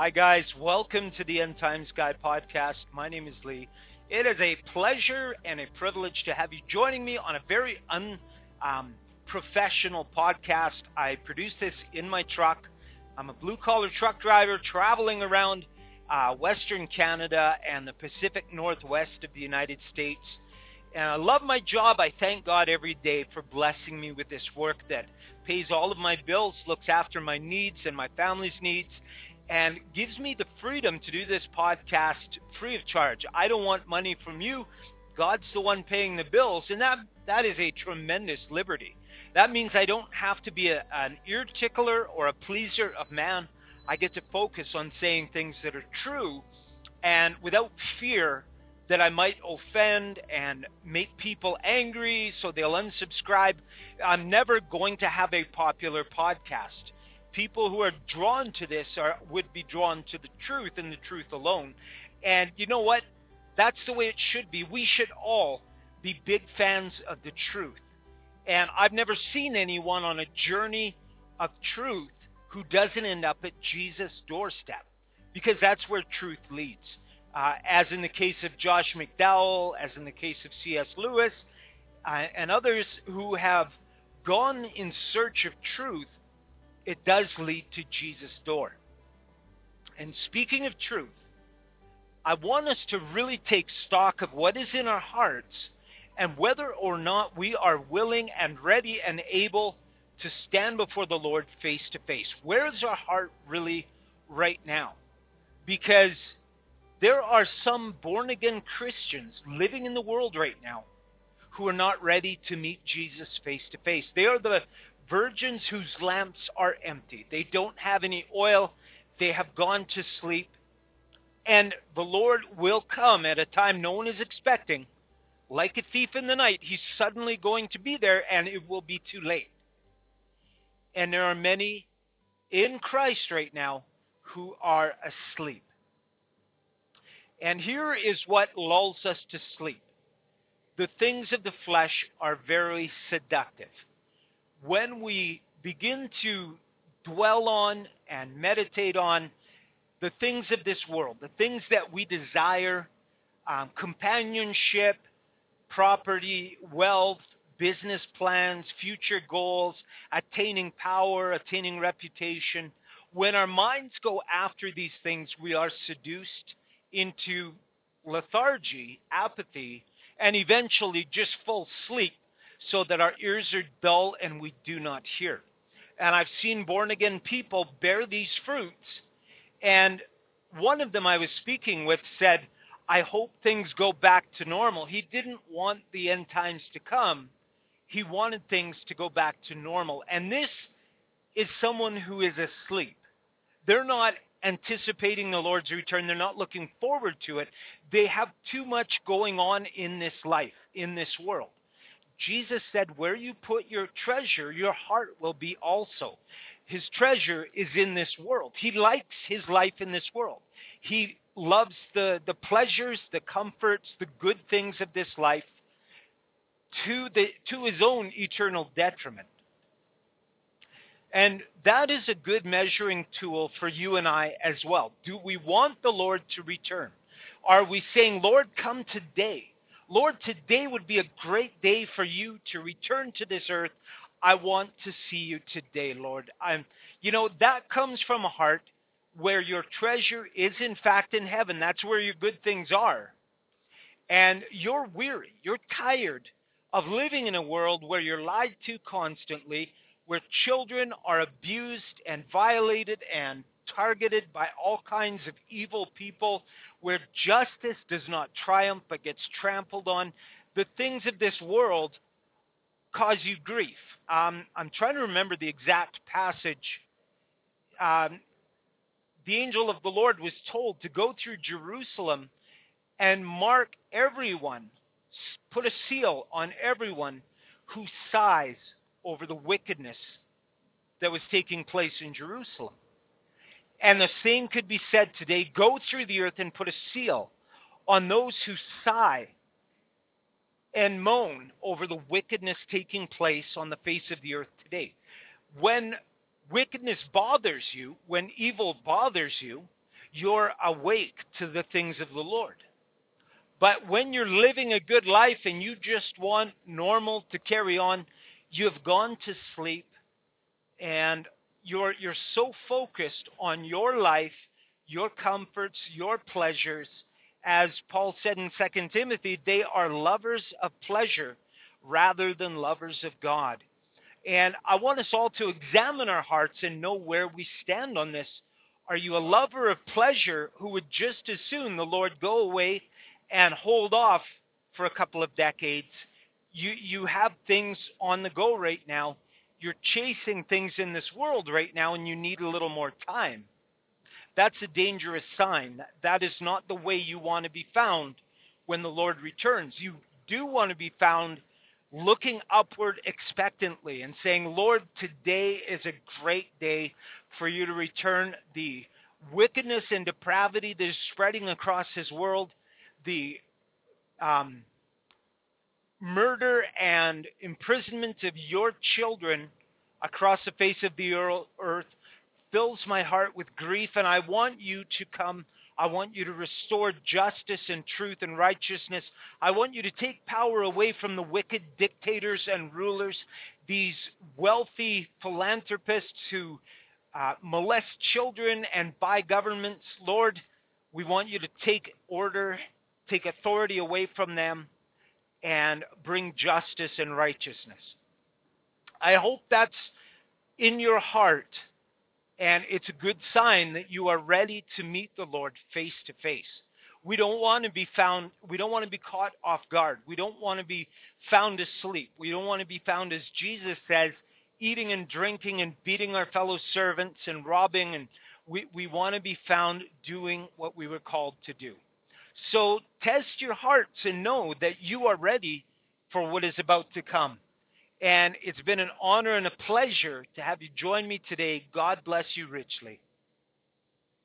Hi, guys. Welcome to the End Times Guy podcast. My name is Lee. It is a pleasure and a privilege to have you joining me on a very unprofessional um, podcast. I produce this in my truck. I'm a blue collar truck driver traveling around uh, Western Canada and the Pacific Northwest of the United States. And I love my job. I thank God every day for blessing me with this work that pays all of my bills, looks after my needs and my family's needs, and gives me the freedom to do this podcast free of charge. I don't want money from you. God's the one paying the bills, and that that is a tremendous liberty. That means I don't have to be a, an ear tickler or a pleaser of man. I get to focus on saying things that are true and without fear that I might offend and make people angry so they'll unsubscribe. I'm never going to have a popular podcast people who are drawn to this are would be drawn to the truth and the truth alone. And you know what? That's the way it should be. We should all be big fans of the truth. And I've never seen anyone on a journey of truth who doesn't end up at Jesus' doorstep because that's where truth leads. Uh, as in the case of Josh McDowell, as in the case of C.S. Lewis, uh, and others who have gone in search of truth it does lead to Jesus' door. And speaking of truth, I want us to really take stock of what is in our hearts and whether or not we are willing and ready and able to stand before the Lord face to face. Where is our heart really right now? Because there are some born again Christians living in the world right now who are not ready to meet Jesus face to face. They are the virgins whose lamps are empty. They don't have any oil. They have gone to sleep. And the Lord will come at a time no one is expecting. Like a thief in the night, he's suddenly going to be there and it will be too late. And there are many in Christ right now who are asleep. And here is what lulls us to sleep. The things of the flesh are very seductive when we begin to dwell on and meditate on the things of this world, the things that we desire, um, companionship, property, wealth, business plans, future goals, attaining power, attaining reputation. When our minds go after these things, we are seduced into lethargy, apathy, and eventually just full sleep so that our ears are dull and we do not hear. And I've seen born again people bear these fruits. And one of them I was speaking with said, I hope things go back to normal. He didn't want the end times to come. He wanted things to go back to normal. And this is someone who is asleep. They're not anticipating the Lord's return. They're not looking forward to it. They have too much going on in this life, in this world. Jesus said, where you put your treasure, your heart will be also. His treasure is in this world. He likes his life in this world. He loves the, the pleasures, the comforts, the good things of this life to, the, to his own eternal detriment. And that is a good measuring tool for you and I as well. Do we want the Lord to return? Are we saying, Lord, come today? Lord, today would be a great day for you to return to this earth. I want to see you today, Lord. I'm, you know, that comes from a heart where your treasure is in fact in heaven. That's where your good things are. And you're weary. You're tired of living in a world where you're lied to constantly, where children are abused and violated and targeted by all kinds of evil people, where justice does not triumph but gets trampled on. The things of this world cause you grief. Um, I'm trying to remember the exact passage. Um, the angel of the Lord was told to go through Jerusalem and mark everyone, put a seal on everyone who sighs over the wickedness that was taking place in Jerusalem. And the same could be said today. Go through the earth and put a seal on those who sigh and moan over the wickedness taking place on the face of the earth today. When wickedness bothers you, when evil bothers you, you're awake to the things of the Lord. But when you're living a good life and you just want normal to carry on, you've gone to sleep and you're you're so focused on your life, your comforts, your pleasures, as Paul said in 2 Timothy, they are lovers of pleasure rather than lovers of God. And I want us all to examine our hearts and know where we stand on this. Are you a lover of pleasure who would just as soon the Lord go away and hold off for a couple of decades? You, you have things on the go right now you're chasing things in this world right now and you need a little more time. That's a dangerous sign. That is not the way you want to be found when the Lord returns. You do want to be found looking upward expectantly and saying, Lord, today is a great day for you to return the wickedness and depravity that is spreading across his world, the um, murder and imprisonment of your children across the face of the earth fills my heart with grief, and I want you to come. I want you to restore justice and truth and righteousness. I want you to take power away from the wicked dictators and rulers, these wealthy philanthropists who uh, molest children and buy governments. Lord, we want you to take order, take authority away from them and bring justice and righteousness. I hope that's in your heart and it's a good sign that you are ready to meet the Lord face to face. We don't want to be found, we don't want to be caught off guard. We don't want to be found asleep. We don't want to be found, as Jesus says, eating and drinking and beating our fellow servants and robbing. And we, we want to be found doing what we were called to do. So test your hearts and know that you are ready for what is about to come. And it's been an honor and a pleasure to have you join me today. God bless you richly.